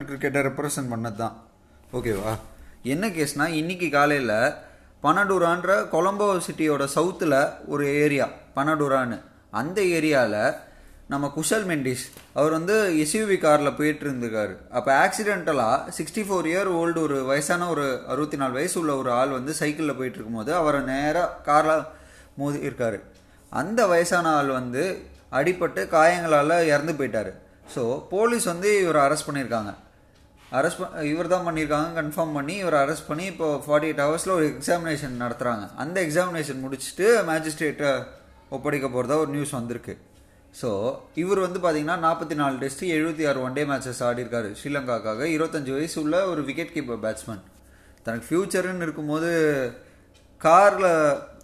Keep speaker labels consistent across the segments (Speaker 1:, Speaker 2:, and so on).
Speaker 1: கிரிக்கெட்டை ரெப்ரசன்ட் பண்ணது தான் ஓகேவா என்ன கேஸ்னால் இன்றைக்கி காலையில் பனடூரான்ற கொலம்போ சிட்டியோட சவுத்தில் ஒரு ஏரியா பனடூரான்னு. அந்த ஏரியாவில் நம்ம குஷல் மெண்டிஸ் அவர் வந்து எஸ்யூவி காரில் போயிட்டு இருந்திருக்காரு அப்போ ஆக்சிடென்டலாக சிக்ஸ்டி ஃபோர் இயர் ஓல்டு ஒரு வயசான ஒரு அறுபத்தி நாலு வயசு உள்ள ஒரு ஆள் வந்து சைக்கிளில் போயிட்டு இருக்கும்போது அவரை நேராக காரில் மோதி இருக்கார். அந்த வயசான ஆள் வந்து அடிபட்டு காயங்களால் இறந்து போயிட்டார். ஸோ போலீஸ் வந்து இவரை அரெஸ்ட் பண்ணியிருக்காங்க. அரெஸ்ட் இவர் தான் பண்ணியிருக்காங்க கன்ஃபார்ம் பண்ணி இவரை அரெஸ்ட் பண்ணி இப்போ ஃபார்ட்டி எயிட் ஹவர்ஸில் ஒரு எக்ஸாமினேஷன் நடத்துகிறாங்க அந்த எக்ஸாமினேஷன் முடிச்சுட்டு மேஜிஸ்ட்ரேட்டை ஒப்படைக்க போகிறதா ஒரு நியூஸ் வந்திருக்கு. ஸோ இவர் வந்து பார்த்தீங்கன்னா நாற்பத்தி நாலு டெஸ்ட்டு எழுபத்தி ஆறு ஒன் டே மேட்சஸ் ஆடிருக்காரு ஸ்ரீலங்காக்காக இருபத்தஞ்சு வயசு உள்ள ஒரு விக்கெட் கீப்பர் பேட்ஸ்மேன் தனக்கு ஃப்யூச்சருன்னு இருக்கும்போது காரில்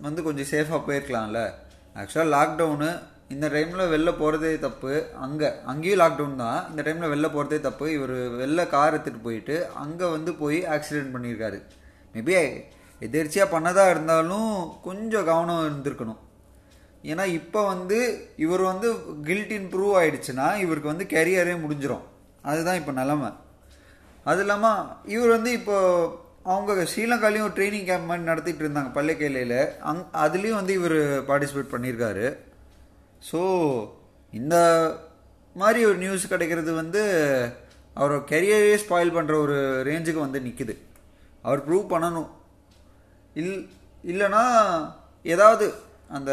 Speaker 1: வந்து கொஞ்சம் சேஃபாக போயிருக்கலாம்ல. ஆக்சுவலாக லாக்டவுனு இந்த டைமில் வெளில போகிறதே தப்பு. அங்கே அங்கேயும் லாக்டவுன் தான். இந்த டைமில் வெளில போகிறதே தப்பு. இவர் வெளில கார் எடுத்துகிட்டு போயிட்டு அங்கே வந்து போய் ஆக்சிடென்ட் பண்ணியிருக்காரு. மேபி எதிர்ச்சியாக பண்ணதாக இருந்தாலும் கொஞ்சம் கவனம் இருந்திருக்கணும். ஏன்னா இப்போ வந்து இவர் வந்து கில்ட்டின் ப்ரூவ் ஆகிடுச்சுன்னா இவருக்கு வந்து கெரியரே முடிஞ்சிடும் அதுதான் இப்போ நிலமை. அது இல்லாமல் இவர் வந்து இப்போ அவங்க ஸ்ரீலங்காலையும் ட்ரைனிங் கேம்ப் மாதிரி நடத்திட்டு இருந்தாங்க பள்ளிக்கையிலையில் அங் அதுலேயும் வந்து இவர் பார்ட்டிசிபேட் பண்ணியிருக்காரு. ஸோ இந்த மாதிரி ஒரு நியூஸ் கிடைக்கிறது வந்து அவரோட கெரியரே ஸ்பாயில் பண்ணுற ஒரு ரேஞ்சுக்கு வந்து நிற்குது அவர் ப்ரூவ் பண்ணணும். இல் இல்லைன்னா ஏதாவது அந்த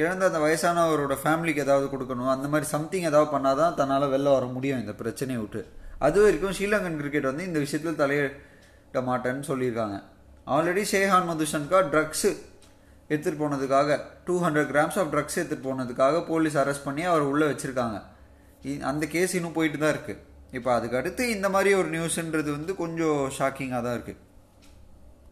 Speaker 1: இழந்த அந்த வயசானவரோட ஃபேமிலிக்கு ஏதாவது கொடுக்கணும் அந்த மாதிரி சம்திங் ஏதாவது பண்ணால் தான் தன்னால் வெளில வர முடியும் இந்த பிரச்சனையை விட்டு. அது வரைக்கும் ஸ்ரீலங்கன் கிரிக்கெட் வந்து இந்த விஷயத்தில் தலையிட மாட்டேன்னு சொல்லியிருக்காங்க. ஆல்ரெடி ஷேஹான் மதுஷன்கா ட்ரக்ஸு எடுத்துகிட்டு போனதுக்காக two hundred grams of drugs எடுத்துகிட்டு போனதுக்காக போலீஸ் அரெஸ்ட் பண்ணி அவர் உள்ளே வச்சுருக்காங்க. அந்த கேஸ் இன்னும் போயிட்டு தான் இருக்குது இப்போ அதுக்கு அடுத்து இந்த மாதிரி ஒரு நியூஸுன்றது வந்து கொஞ்சம் ஷாக்கிங்காக தான் இருக்குது